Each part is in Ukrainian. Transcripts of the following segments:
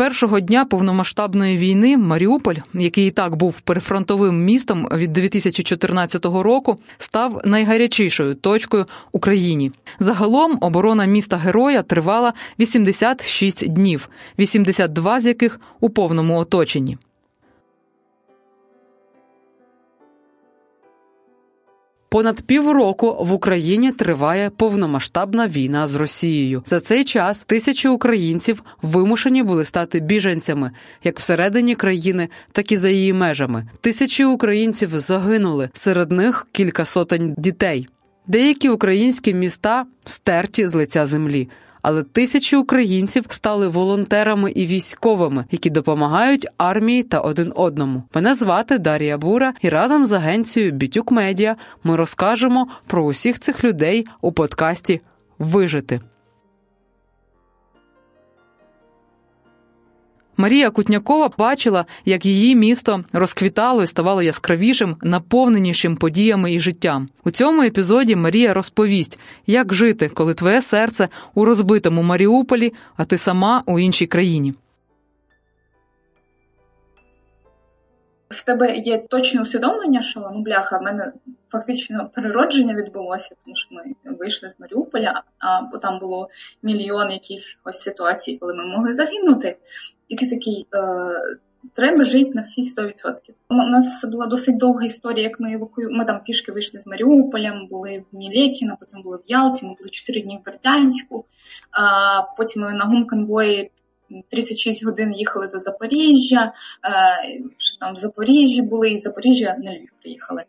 першого дня повномасштабної війни Маріуполь, який і так був перефронтовим містом від 2014 року, став найгарячішою точкою Україні. Загалом оборона міста героя тривала 86 днів, 82 з яких у повному оточенні. Понад півроку в Україні триває повномасштабна війна з Росією. За цей час тисячі українців вимушені були стати біженцями як всередині країни, так і за її межами. Тисячі українців загинули, серед них кілька сотень дітей. Деякі українські міста стерті з лиця землі але тисячі українців стали волонтерами і військовими, які допомагають армії та один одному. Мене звати Дар'я Бура, і разом з агенцією Бітюк Медіа ми розкажемо про усіх цих людей у подкасті Вижити. Марія Кутнякова бачила, як її місто розквітало і ставало яскравішим, наповненішим подіями і життям. У цьому епізоді Марія розповість, як жити, коли твоє серце у розбитому Маріуполі, а ти сама у іншій країні. В тебе є точне усвідомлення, що ну бляха, в мене фактично переродження відбулося, тому що ми вийшли з Маріуполя, а бо там було мільйон якихось ситуацій, коли ми могли загинути. І ти такий. Е, Треба жити на всі 100%. У нас була досить довга історія, як ми евакую... Ми там пішки вийшли з Маріуполя, ми були в Мілєкіно, потім були в Ялті, ми були 4 дні в Бердянську, а потім ми на гумконвої 36 годин їхали до Запоріжжя, е, там в Запоріжжі були, і з Запоріжжя на Львів приїхали.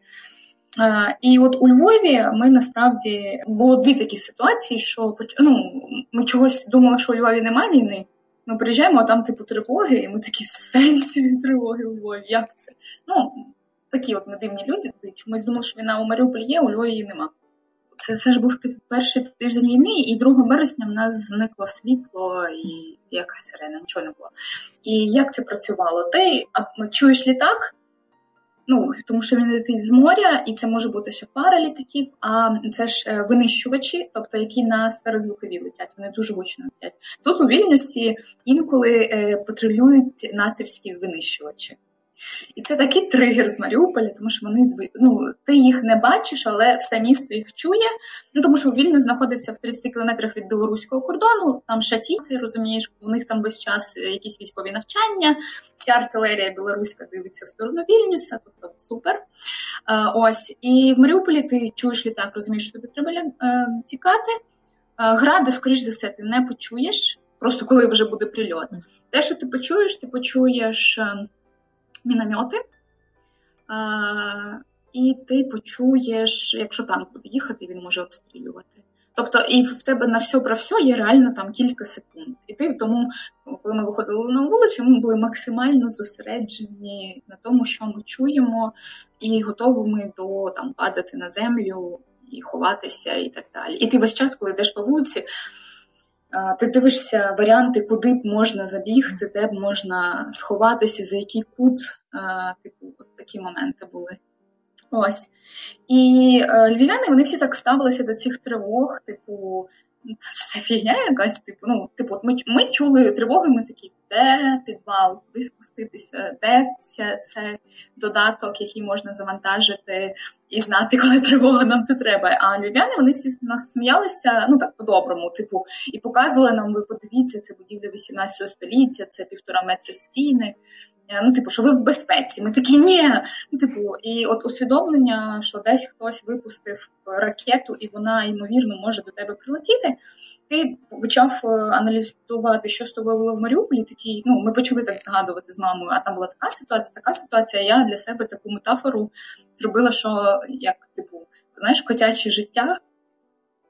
Е, і от у Львові ми насправді було дві такі ситуації, що ну, ми чогось думали, що у Львові немає війни. Ми приїжджаємо, а там, типу, тривоги, і ми такі сенсі тривоги у Львові. Як це? Ну, такі от ми дивні люди. Чомусь думали, що війна у Маріуполі є, у Львові її нема. Це все ж був перший тиждень війни, і 2 березня в нас зникло світло і якась сирена, нічого не було. І як це працювало? Ти чуєш літак, Ну тому що він летить з моря, і це може бути ще пара літаків. А це ж е, винищувачі, тобто які на сферозвукові летять. Вони дуже гучно летять. Тут у вільнюсі інколи е, патрулюють натівські винищувачі. І це такий тригер з Маріуполя, тому що вони ну, ти їх не бачиш, але все місто їх чує. Ну тому що Вільню знаходиться в 30 кілометрах від білоруського кордону. Там шаті, ти розумієш, у них там весь час якісь військові навчання. Вся артилерія білоруська дивиться в сторону Вільнюса, тобто супер. Ось і в Маріуполі ти чуєш літак, розумієш, що тобі треба е, тікати. Гради, скоріш за все, ти не почуєш. Просто коли вже буде прильот. Те, що ти почуєш, ти почуєш. Міномети, і ти почуєш, якщо танк буде їхати, він може обстрілювати. Тобто, і в тебе на все про все є реально там кілька секунд. І ти тому, коли ми виходили на вулицю, ми були максимально зосереджені на тому, що ми чуємо, і готові ми до там падати на землю і ховатися, і так далі. І ти весь час, коли йдеш по вулиці, ти дивишся варіанти, куди б можна забігти, де б можна сховатися, за який кут, типу, такі моменти були. Ось. І е, львів'яни вони всі так ставилися до цих тривог, типу, це фігня якась, типу, ну, типу, от ми ми чули тривоги, ми такі, де підвал, куди спуститися, де це, це додаток, який можна завантажити і знати, коли тривога нам це треба. А львів'яни вони всі нас сміялися, ну так по-доброму, типу, і показували нам, ви подивіться, це будівля 18 століття, це півтора метри стіни. Е, ну, типу, що ви в безпеці. Ми такі, ні. Ну, типу, і от усвідомлення, що десь хтось випустив ракету, і вона ймовірно може до тебе прилетіти. Ти почав е, аналізувати, що з тобою було в Маріуполі. Такий, ну, ми почали так згадувати з мамою, а там була така ситуація, така ситуація. Я для себе таку метафору зробила, що як, типу, знаєш, котяче життя.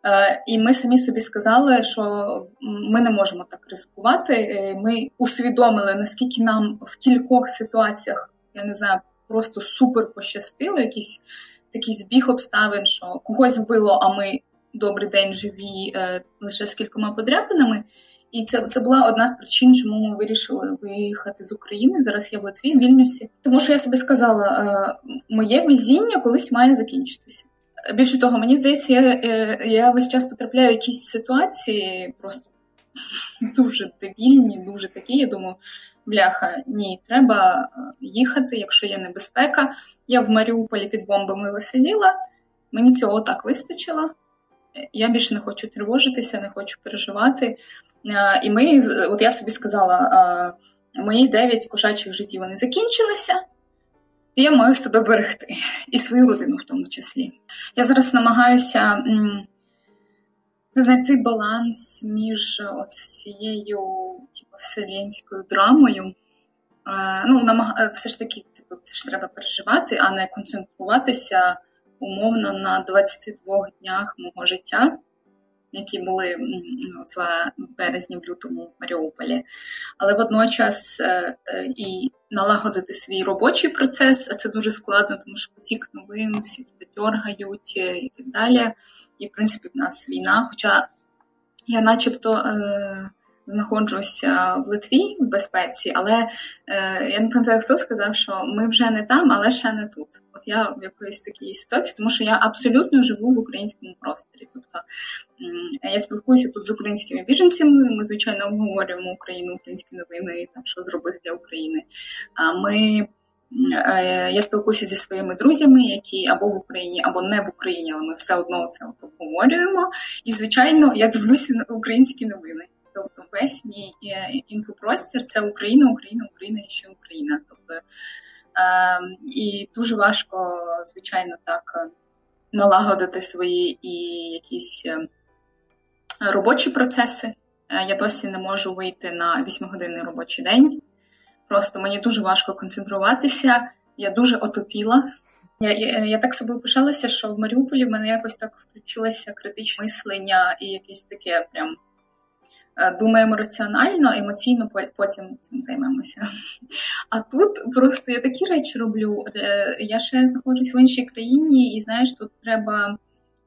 Е, і ми самі собі сказали, що ми не можемо так ризикувати. Е, ми усвідомили, наскільки нам в кількох ситуаціях, я не знаю, просто супер пощастило, якийсь такий збіг обставин, що когось вбило, а ми добрий день живі е, лише з кількома подряпинами. І це це була одна з причин, чому ми вирішили виїхати з України. Зараз я в Литві, в Вільнюсі. Тому що я собі сказала, моє везіння колись має закінчитися. Більше того, мені здається, я е, я весь час потрапляю в якісь ситуації, просто дуже дебільні, дуже такі. Я думаю, бляха, ні, треба їхати, якщо є небезпека. Я в Маріуполі під бомбами сиділа, мені цього так вистачило. Я більше не хочу тривожитися, не хочу переживати. І ми, от я собі сказала, мої дев'ять кошачих життів вони закінчилися, і я маю себе берегти і свою родину в тому числі. Я зараз намагаюся знайти баланс між цією типу, вселенською драмою. Ну, намаг... все ж таки, типу, це ж треба переживати, а не концентруватися умовно на 22 днях мого життя які були в березні, в лютому в Маріуполі, але водночас е, е, і налагодити свій робочий процес, а це дуже складно, тому що потік новин, всі тебе дергають е, і так далі. І, в принципі, в нас війна. Хоча я начебто знаходжуся в Литві в безпеці, але е, я не пам'ятаю, хто сказав, що ми вже не там, але ще не тут. От я в якоїсь такій ситуації, тому що я абсолютно живу в українському просторі. Тобто я спілкуюся тут з українськими біженцями. Ми, звичайно, обговорюємо Україну, українські новини, там що зробити для України. А ми. Е, я спілкуюся зі своїми друзями, які або в Україні, або не в Україні, але ми все одно це обговорюємо. І, звичайно, я дивлюся на українські новини. Тобто весь мій е, інфопростір це Україна, Україна, Україна і ще Україна. Тобто е, і дуже важко, звичайно, так е, налагодити свої і якісь е, робочі процеси. Я досі не можу вийти на 8-годинний робочий день. Просто мені дуже важко концентруватися. Я дуже отопіла. Я я, я так собою пишалася, що в Маріуполі в мене якось так включилося критичне мислення і якесь таке прям думаємо раціонально, емоційно потім цим займемося. А тут просто я такі речі роблю. Е, я ще знаходжусь в іншій країні, і знаєш, тут треба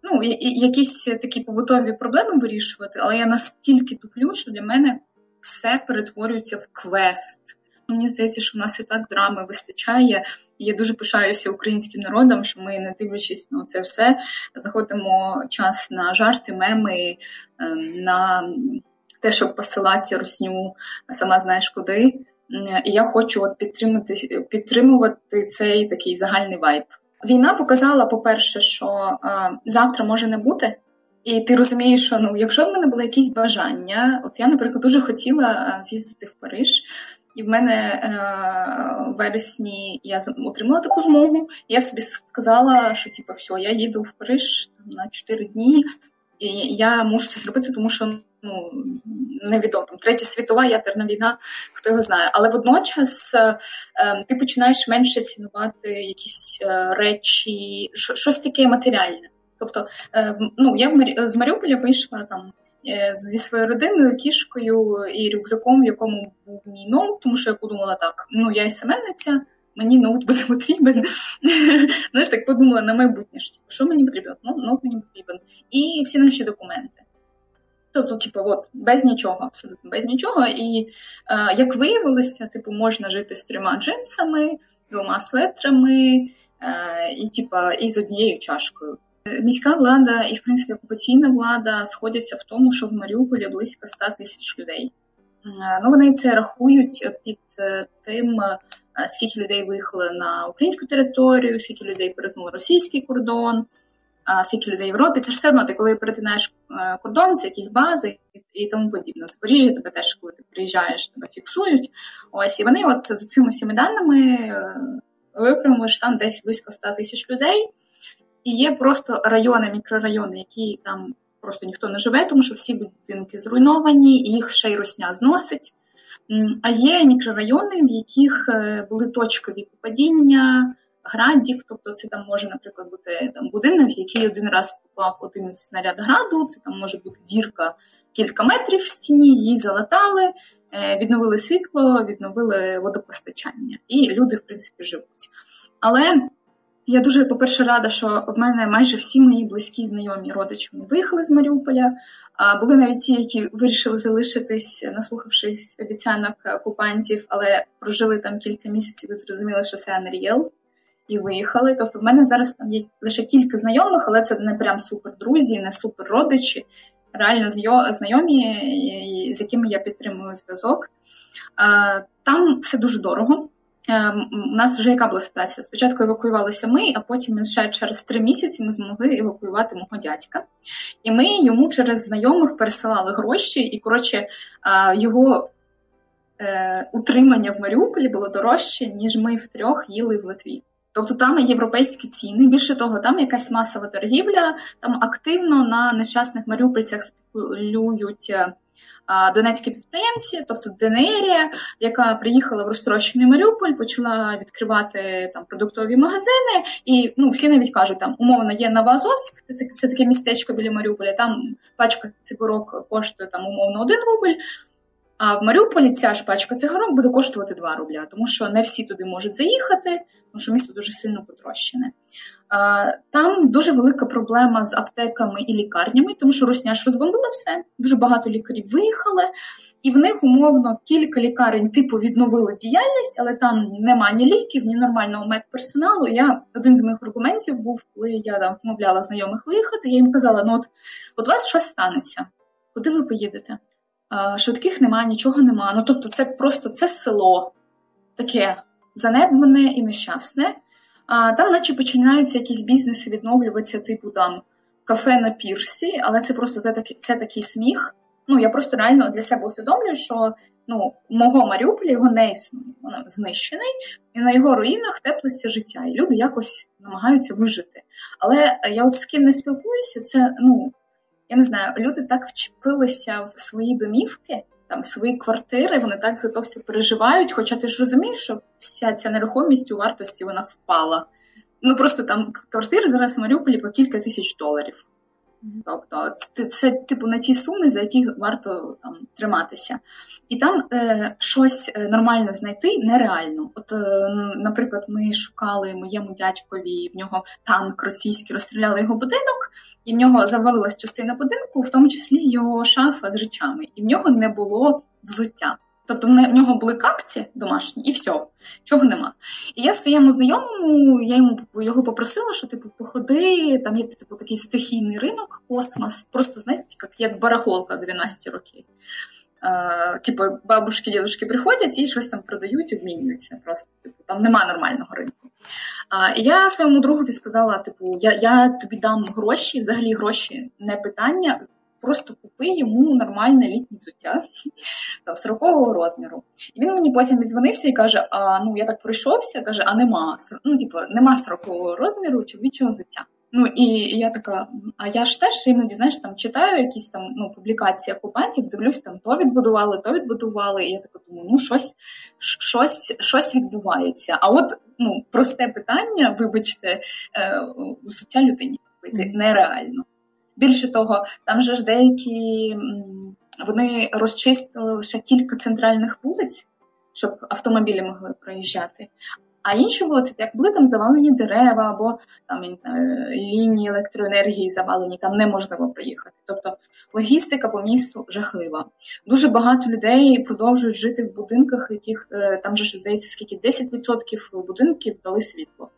ну, якісь такі побутові проблеми вирішувати, але я настільки туплю, що для мене все перетворюється в квест. Мені здається, що в нас і так драми вистачає. Я дуже пишаюся українським народом, що ми, не дивлячись на це все, знаходимо час на жарти, меми, ем, на те, щоб посилати русню, сама знаєш куди. І я хочу от підтримувати підтримувати цей такий загальний вайб. Війна показала, по-перше, що а, завтра може не бути, і ти розумієш, що ну, якщо в мене були якісь бажання, от я, наприклад, дуже хотіла з'їздити в Париж. І в мене е, в вересні я отримала таку змогу. І я собі сказала, що типу, все, я їду в Париж на 4 дні, і я можу це зробити, тому що ну невідомо третя світова ядерна війна, хто його знає. Але водночас е, е, ти починаєш менше цінувати якісь е, речі, щось таке матеріальне. Тобто, е, ну я з Маріуполя вийшла там. Зі своєю родиною, кішкою і рюкзаком, в якому був мій ноут, тому що я подумала так: ну я SMM ниця, мені ноут буде потрібен. Знаєш, так подумала на майбутнє, що мені потрібно? Ну, ноут мені потрібен. І всі наші документи. Тобто, типу, от без нічого, абсолютно без нічого. І е, як виявилося, типу, можна жити з трьома джинсами, двома светрами е, і, типу, і з однією чашкою. Міська влада і, в принципі, окупаційна влада сходяться в тому, що в Маріуполі близько 100 тисяч людей. Е, ну, Вони це рахують під е, тим, е, скільки людей виїхали на українську територію, скільки людей перетнули російський кордон скільки людей в Європі, це ж все одно ти, коли перетинаєш е, кордон, це якісь бази і тому подібне. Запоріжжя тебе теж, коли ти приїжджаєш, тебе фіксують. Ось і вони, от за цими всіми даними, е, викремили що там десь близько 100 тисяч людей. І є просто райони, мікрорайони, які там просто ніхто не живе, тому що всі будинки зруйновані, і їх ще й русня зносить. А є мікрорайони, в яких е, були точкові попадіння градів, тобто це там може, наприклад, бути там будинок, який один раз попав один снаряд граду, це там може бути дірка кілька метрів в стіні, її залатали, е, відновили світло, відновили водопостачання, і люди, в принципі, живуть. Але я дуже, по-перше, рада, що в мене майже всі мої близькі знайомі родичі виїхали з Маріуполя. А були навіть ті, які вирішили залишитись, наслухавшись обіцянок окупантів, але прожили там кілька місяців і зрозуміли, що це Unreal і виїхали. Тобто, в мене зараз там є лише кілька знайомих, але це не прям супер друзі, не супер родичі. реально знайомі, з якими я підтримую зв'язок. Там все дуже дорого. Ем, у нас вже яка була ситуація? Спочатку евакуювалися ми, а потім ще через три місяці ми змогли евакуювати мого дядька. І ми йому через знайомих пересилали гроші, і коротше його е, утримання в Маріуполі було дорожче, ніж ми втрьох їли в Литві. Тобто там європейські ціни. Більше того, там якась масова торгівля, там активно на нещасних маріупольцях спекулюють е, донецькі підприємці, тобто Денерія, яка приїхала в розтрощений Маріуполь, почала відкривати там продуктові магазини, і ну всі навіть кажуть, там умовно є Новоазовськ, це таке містечко біля Маріуполя. Там пачка цигарок коштує там умовно один рубль. А в Маріуполі ця ж пачка цигарок буде коштувати 2 рубля, тому що не всі туди можуть заїхати, тому що місто дуже сильно потрощене. Там дуже велика проблема з аптеками і лікарнями, тому що Русня ж розбомбила все. Дуже багато лікарів виїхали, і в них умовно кілька лікарень типу відновили діяльність, але там нема ні ліків, ні нормального медперсоналу. Я один з моїх аргументів був, коли я там вмовляла знайомих виїхати. Я їм казала: ну от, от вас щось станеться, куди ви поїдете? Швидких нема, нічого нема. Ну тобто, це просто це село таке занедбане і нещасне. А Там, наче починаються якісь бізнеси відновлюватися, типу там кафе на пірсі, але це просто це такий, це такий сміх. Ну я просто реально для себе усвідомлюю, що ну мого Маріуполя його не існує. Воно знищений, і на його руїнах теплиться життя, і люди якось намагаються вижити. Але я от з ким не спілкуюся, це ну я не знаю, люди так вчепилися в свої домівки там свої квартири, вони так за то все переживають. Хоча ти ж розумієш, що вся ця нерухомість у вартості вона впала. Ну просто там квартири зараз в Маріуполі по кілька тисяч доларів. Тобто це, це типу на ті суми, за які варто там триматися. І там е, щось е, нормально знайти нереально. От, е, наприклад, ми шукали моєму дядькові, в нього танк російський, розстріляли його будинок, і в нього завалилась частина будинку, в тому числі його шафа з речами, і в нього не було взуття. Тобто в нього були капці домашні, і все, чого нема. І я своєму знайомому я йому його попросила, що типу походи, там є типу такий стихійний ринок, космос, просто знаєте, як як барахолка 12 років. Е, Типу, бабушки, дідушки приходять і щось там продають, обмінюються. Просто типу, там нема нормального ринку. І я своєму другові сказала: типу, я я тобі дам гроші, взагалі гроші не питання просто купи йому нормальне літнє взуття там 40-го розміру. І він мені потім відзвонився і каже: А ну я так пройшовся, каже, а нема ну, типу, нема 40-го розміру чоловічого взуття. Ну і я така, а я ж теж іноді знаєш, там читаю якісь там ну, публікації окупантів, дивлюсь, там то відбудували, то відбудували. І я така думаю, ну щось щось, щось відбувається. А от ну, просте питання, вибачте, е, взуття людині купити нереально. Більше того, там же ж деякі вони розчистили лише кілька центральних вулиць, щоб автомобілі могли проїжджати. А інші вулиці, як були там завалені дерева або там я не знаю, лінії електроенергії завалені, там неможливо приїхати. Тобто логістика по місту жахлива. Дуже багато людей продовжують жити в будинках, яких е, там же здається, скільки 10% будинків дали світло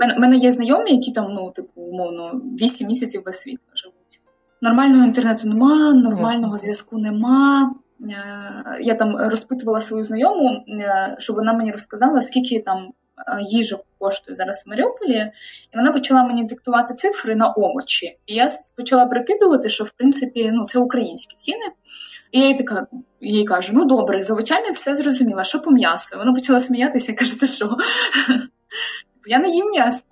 мене, мене є знайомі, які там, ну, типу, умовно, 8 місяців без світла живуть. Нормального інтернету нема, нормального yes. зв'язку нема. Е, я там розпитувала свою знайому, е, щоб вона мені розказала, скільки там е, їжа коштує зараз в Маріуполі, і вона почала мені диктувати цифри на овочі. І я почала прикидувати, що в принципі ну, це українські ціни. І я їй така їй кажу: ну добре, з овочами все зрозуміла, що по м'ясу. Вона почала сміятися каже, ти що? Я не їм м'ясо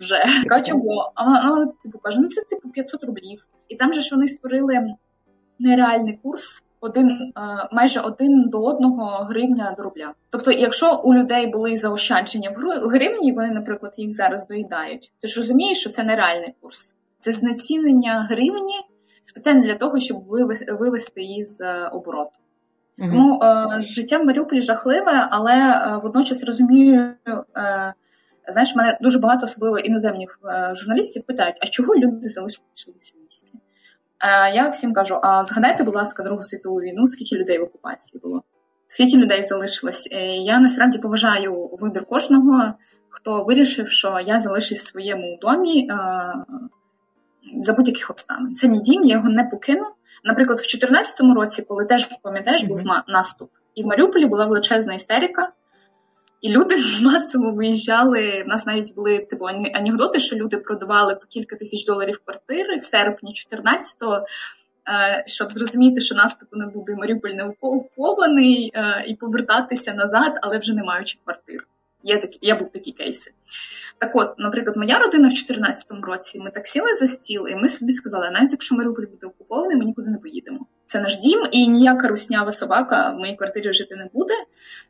вже. Така чого? А вона типу каже, ну це типу 500 рублів. І там же ж вони створили нереальний курс. Один е, майже один до одного гривня до рубля. Тобто, якщо у людей були заощадження в гривні, вони, наприклад, їх зараз доїдають, ти ж розумієш, що це нереальний курс. Це знецінення гривні спеціально для того, щоб вивести її з е, обороту. Угу. Тому е, життя в Маріуполі жахливе, але е, водночас розумію, е, знаєш, мене дуже багато, особливо іноземних е, журналістів, питають, а чого люди залишилися в місті? Е, я всім кажу: а згадайте, будь ласка, Другу світову війну, скільки людей в окупації було? Скільки людей залишилось? Е, я насправді поважаю вибір кожного, хто вирішив, що я залишусь в своєму домі за будь-яких обставин. Це мій дім, я його не покину. Наприклад, в 2014 році, коли теж пам'ятаєш, був наступ, і в Маріуполі була величезна істерика. І люди масово виїжджали. В нас навіть були типу анекдоти, що люди продавали по кілька тисяч доларів квартири в серпні 14-го, е, щоб зрозуміти, що наступу не буде Маріуполь не окупований е, і повертатися назад, але вже не маючи квартир. Є такі, є були такі кейси. Так от, наприклад, моя родина в 2014 році ми так сіли за стіл, і ми собі сказали, навіть якщо Маріуполь буде окупований, ми нікуди не поїдемо. Це наш дім, і ніяка руснява собака в моїй квартирі жити не буде.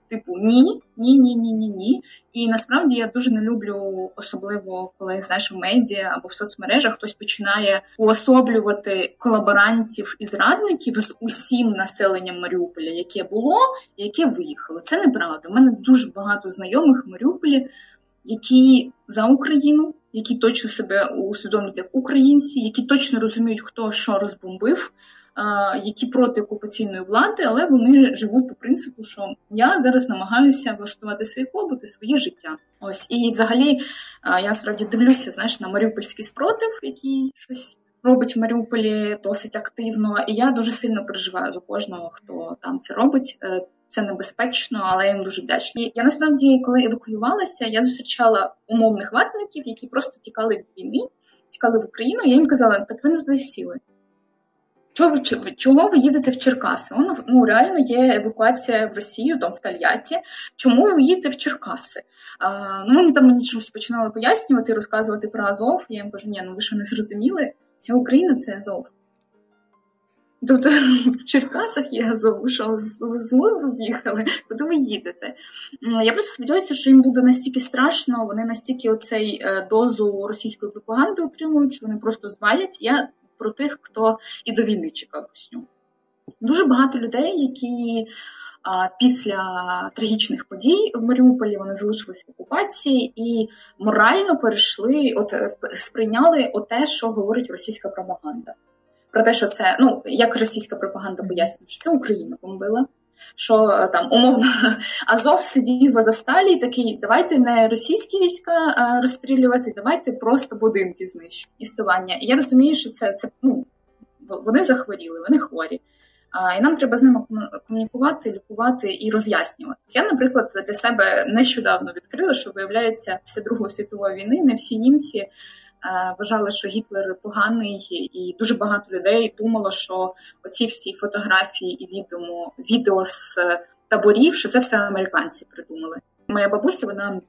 Типу, ні, ні, ні, ні, ні, ні. І насправді я дуже не люблю, особливо коли знаєш в медіа або в соцмережах хтось починає уособлювати колаборантів і зрадників з усім населенням Маріуполя, яке було яке виїхало. Це неправда. У мене дуже багато знайомих в Маріуполі, які за Україну, які точно себе усвідомлюють як українці, які точно розуміють, хто що розбомбив які проти окупаційної влади, але вони живуть по принципу, що я зараз намагаюся влаштувати свій побут і своє життя. Ось і взагалі я справді дивлюся, знаєш, на Маріупольський спротив, який щось. Робить в Маріуполі досить активно, і я дуже сильно переживаю за кожного, хто там це робить. Е, це небезпечно, але я їм дуже вдячна. Я насправді, коли евакуювалася, я зустрічала умовних ватників, які просто тікали від війни, тікали в Україну. Я їм казала, так ви не туди сіли. Чого ви чого ви їдете в Черкаси? Воно ну реально є евакуація в Росію, там в Тольятті. Чому ви їдете в Черкаси? А, Ну вони там мені щось починали пояснювати, розказувати про Азов. Я їм кажу, ні, ну ви що не зрозуміли? Вся Україна це Азов. Тут в Черкасах є Азов, що ви з мозку з'їхали, куди ви їдете? Я просто сподіваюся, що їм буде настільки страшно, вони настільки оцей е, дозу російської пропаганди отримують, що вони просто звалять. Я про тих, хто і до війни чекав русню. Дуже багато людей, які а, після трагічних подій в Маріуполі вони залишились в окупації і морально перейшли, от сприйняли сприйняли те, що говорить російська пропаганда. Про те, що це, ну як російська пропаганда пояснює, що це Україна бомбила. Що е, там умовно Азов сидів в Азовсталі і такий, давайте не російські війська розстрілювати, давайте просто будинки знищити. Істування. І я розумію, що це це ну вони захворіли, вони хворі. А, І нам треба з ними комунікувати, лікувати і роз'яснювати. Я, наприклад, для себе нещодавно відкрила, що виявляється, після Другої світової війни не всі німці Е, вважали, що Гітлер поганий, і дуже багато людей думало, що оці всі фотографії і відео, відео з таборів, що це все американці придумали. Моя бабуся, вона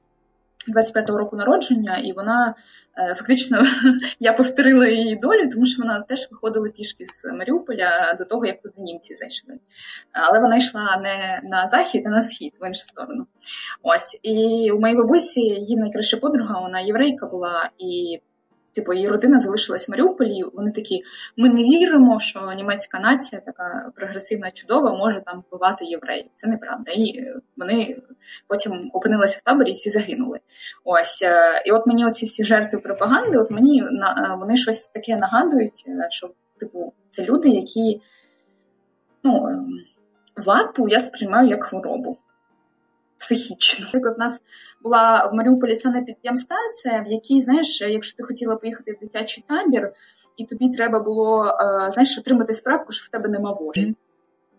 25-го року народження, і вона е, фактично я повторила її долю, тому що вона теж виходила пішки з Маріуполя до того, як туди німці зайшли. Але вона йшла не на захід, а на схід, в іншу сторону. Ось і у моїй бабусі її найкраща подруга, вона єврейка була і. Типу, її родина залишилась в Маріуполі. Вони такі: ми не віримо, що німецька нація, така прогресивна, чудова, може там вбивати євреїв. Це неправда. І вони потім опинилися в таборі і всі загинули. Ось е, і от мені оці всі жертви пропаганди, от мені е, вони щось таке нагадують, е, що типу це люди, які ну ем, вату я сприймаю як хворобу психічно. Наприклад, у нас була в Маріуполі санепідемстанція, в якій, знаєш, якщо ти хотіла поїхати в дитячий табір, і тобі треба було е, знаєш, отримати справку, що в тебе нема води,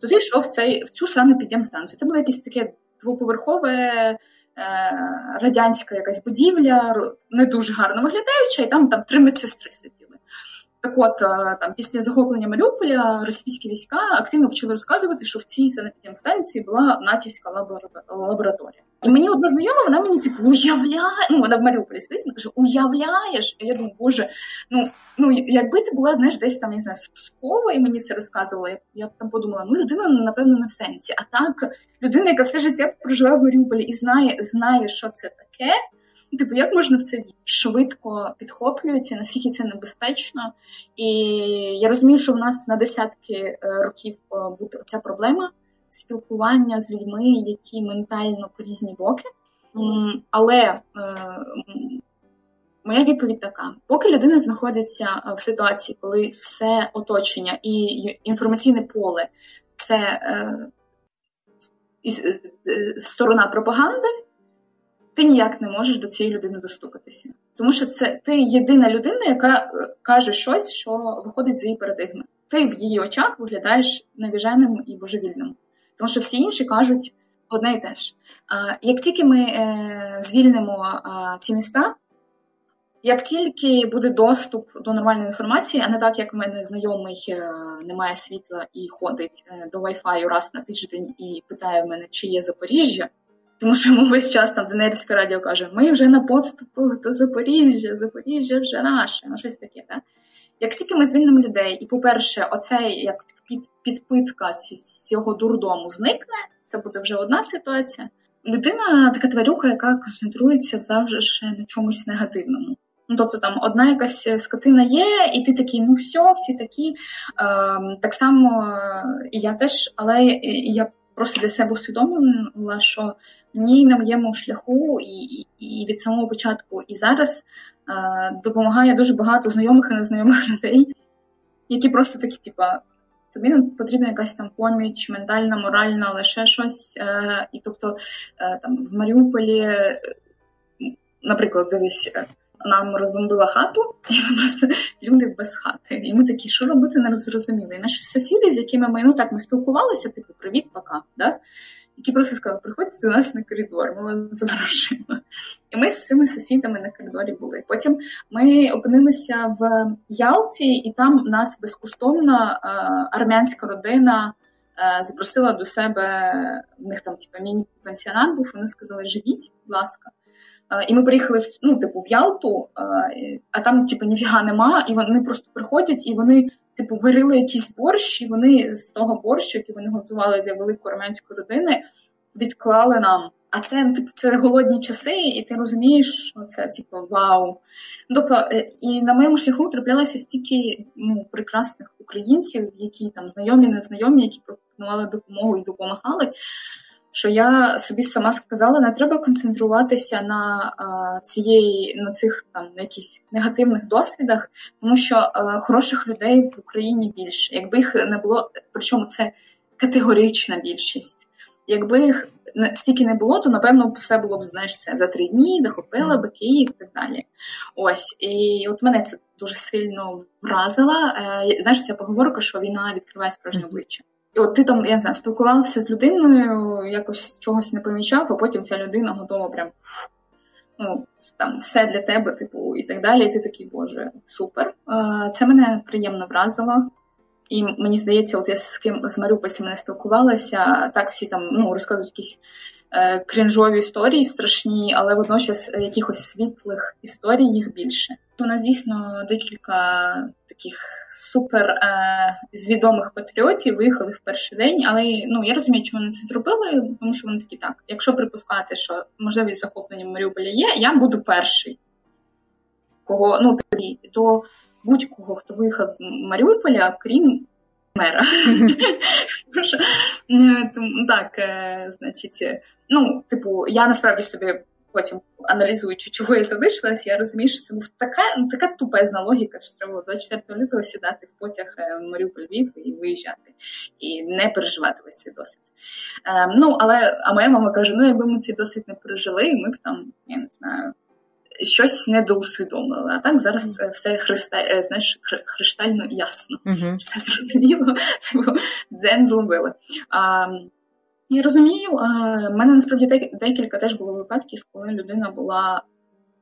то ти йшов в цей в цю санепідемстанцію. Це було якесь таке двоповерхове. Е, радянська якась будівля, не дуже гарно виглядаюча, і там там три медсестри сиділи. Так от е, там після захоплення Маріуполя російські війська активно почали розказувати, що в цій санепідемстанції була натівська лабораторія. І мені одна знайома, вона мені типу уявляє, ну вона в Маріуполі сидить, вона каже, уявляєш? І я думаю, боже, ну ну якби ти була, знаєш, десь там не знаю, Пскова, і мені це розказувала, я, я б там подумала, ну людина, напевно, не в сенсі. А так, людина, яка все життя прожила в Маріуполі і знає, знає, що це таке. Типу, як можна в це швидко підхоплюється, наскільки це небезпечно? І я розумію, що в нас на десятки е, років е, буде ця проблема спілкування з людьми, які ментально по різні боки. Але е, моя відповідь така: поки людина знаходиться в ситуації, коли все оточення і інформаційне поле це сторона пропаганди ти ніяк не можеш до цієї людини достукатися. Тому що це ти єдина людина, яка е, каже щось, що виходить з її парадигми. Ти в її очах виглядаєш навіженим і божевільним. Тому що всі інші кажуть одне і те ж. Як тільки ми е, звільнимо ці міста, як тільки буде доступ до нормальної інформації, а не так, як в мене знайомий е, не має світла і ходить до Wi-Fi раз на тиждень і питає в мене, чи є Запоріжжя. Тому що йому весь час там Денерівське радіо каже: ми вже на подступах до Запоріжжя, Запоріжжя вже наше, ну щось таке. Так? Як тільки ми звільнимо людей, і, по-перше, оцей як під, підпитка цього дурдому зникне, це буде вже одна ситуація. Людина така тварюка, яка концентрується завжди ще на чомусь негативному. Ну, тобто там одна якась скотина є, і ти такий, ну все, всі такі. Е, так само і я теж, але я просто для себе усвідомила, що мені на моєму шляху і і від самого початку, і зараз е, допомагає дуже багато знайомих і незнайомих людей, які просто такі, типа, тобі потрібна якась там поміч, ментальна, моральна, лише щось. Е, і тобто е, там в Маріуполі, наприклад, дивись. Е, нам розбомбила хату, і просто люди без хати. І ми такі, що робити, не зрозуміли. І наші сусіди, з якими ми ну так ми спілкувалися, типу, привіт, пока. Да? Які просто сказали, приходьте до нас на коридор, ми вас запрошуємо. І ми з цими сусідами на коридорі були. Потім ми опинилися в Ялті, і там нас безкоштовно армянська родина запросила до себе. В них там типу, міні-пенсіонат був. Вони сказали, живіть, будь ласка. І ми приїхали в ну, типу, в Ялту, а там, типу, ніфіга нема, і вони просто приходять і вони, типу, варили якийсь борщ, і вони з того борщу, який вони готували для великої армянської родини, відклали нам. А це типу, це голодні часи, і ти розумієш, що це типу вау. Тобто, е, і на моєму шляху траплялося стільки ну, прекрасних українців, які там знайомі, незнайомі, які пропонували допомогу і допомагали що я собі сама сказала, не треба концентруватися на цієї на цих там на якісь негативних досвідах, тому що хороших людей в Україні більше. Якби їх не було, причому це категорична більшість. Якби їх стільки не було, то напевно все було б знаєш, це за три дні, захопила би Київ і так далі. Ось і от мене це дуже сильно вразило. Е, знаєш, ця поговорка, що війна відкриває справжнє обличчя. От ти там, я не знаю, спілкувався з людиною, якось чогось не помічав, а потім ця людина готова прям ну, там все для тебе, типу, і так далі. І ти такий, боже, супер. Це мене приємно вразило. І мені здається, от я з ким з Маріупольцями не спілкувалася, так всі там ну, розказують якісь крінжові історії страшні, але водночас якихось світлих історій їх більше. У нас дійсно декілька таких супер е, з патріотів виїхали в перший день, але ну я розумію, чому вони це зробили, тому що вони такі так. Якщо припускати, що можливість захоплення Маріуполя є, я буду перший. Кого ну тоді до будь-кого, хто виїхав з Маріуполя, крім мера. Е, так, е, значить, ну, типу, я насправді собі потім аналізуючи, чого я залишилась, я розумію, що це був така така тупезна логіка, що треба 24 лютого сідати в потяг е, в Маріуполь Львів і виїжджати, і не переживати весь цей досвід. Ем, ну, але а моя мама каже: ну, якби ми цей досвід не пережили, ми б там, я не знаю. Щось недоусвідомили. А так зараз mm. все христа, е, знаєш, хриштально ясно. Mm-hmm. Все зрозуміло, типу, дзен зловили. А, я розумію, в мене насправді декілька теж було випадків, коли людина була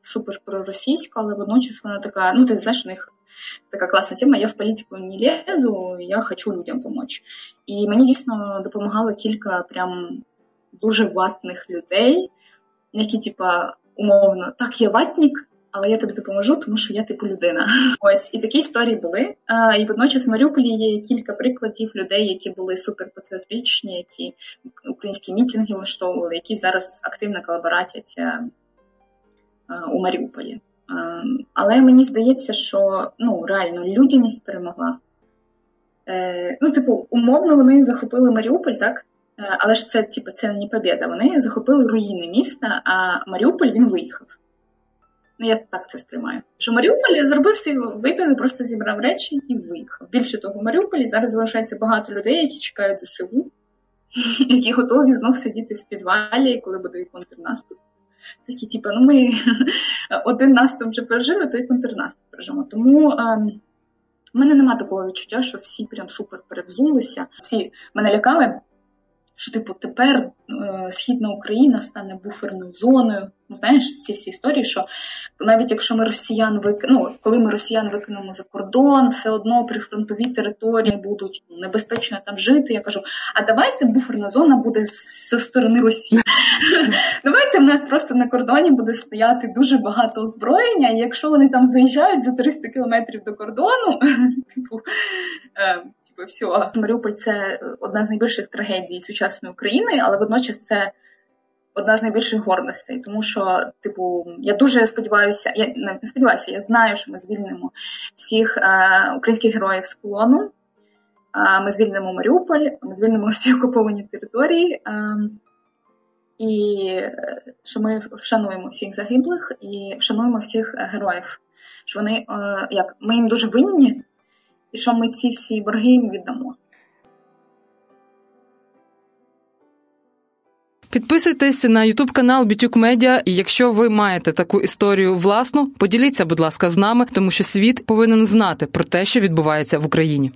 супер проросійська, але водночас вона така, ну ти знаєш, у них така класна тема. Я в політику не лезу, я хочу людям допомогти. І мені дійсно допомагало кілька прям дуже ватних людей, які, типа, умовно, так, я ватник, але я тобі допоможу, тому що я типу людина. Ось і такі історії були. А, І водночас в Маріуполі є кілька прикладів людей, які були суперпатріотичні, які українські мітинги влаштовували, які зараз активно колаборатять у Маріуполі. А, але мені здається, що ну реально людяність перемогла. Е, Ну, типу, умовно, вони захопили Маріуполь, так? Е, але ж це типу, це не побіда. Вони захопили руїни міста, а Маріуполь він виїхав. Ну, я так це сприймаю. Що Маріуполь зробив свій вибір, просто зібрав речі і виїхав. Більше того, в Маріуполі зараз залишається багато людей, які чекають ЗСУ, які готові знов сидіти в підвалі, коли буде контрнаступ. такі, типу, ну ми один наступ вже пережили, то й контрнаступ пережимо. Тому. Ем, у мене немає такого відчуття, що всі прям супер перевзулися. Всі мене лякали, що типу тепер е, східна Україна стане буферною зоною. Ну, знаєш, ці всі історії, що навіть якщо ми росіян вик... ну, коли ми росіян викинемо за кордон, все одно прифронтові території будуть небезпечно там жити. Я кажу: а давайте буферна зона буде зі сторони Росії. Давайте в нас просто на кордоні буде стояти дуже багато озброєння, і якщо вони там заїжджають за 300 кілометрів до кордону, типу. Е, типу, все. Маріуполь це одна з найбільших трагедій сучасної України, але водночас це одна з найбільших гордостей, тому що, типу, я дуже сподіваюся, я навіть не сподіваюся, я знаю, що ми звільнимо всіх е, українських героїв з полону. Е, ми звільнимо Маріуполь, ми звільнимо всі окуповані території, е, і що ми вшануємо всіх загиблих і вшануємо всіх героїв. Що вони е, як ми їм дуже винні, і що ми ці всі борги їм віддамо. Підписуйтесь на Ютуб канал Бітюк Медіа. І якщо ви маєте таку історію власну, поділіться, будь ласка, з нами, тому що світ повинен знати про те, що відбувається в Україні.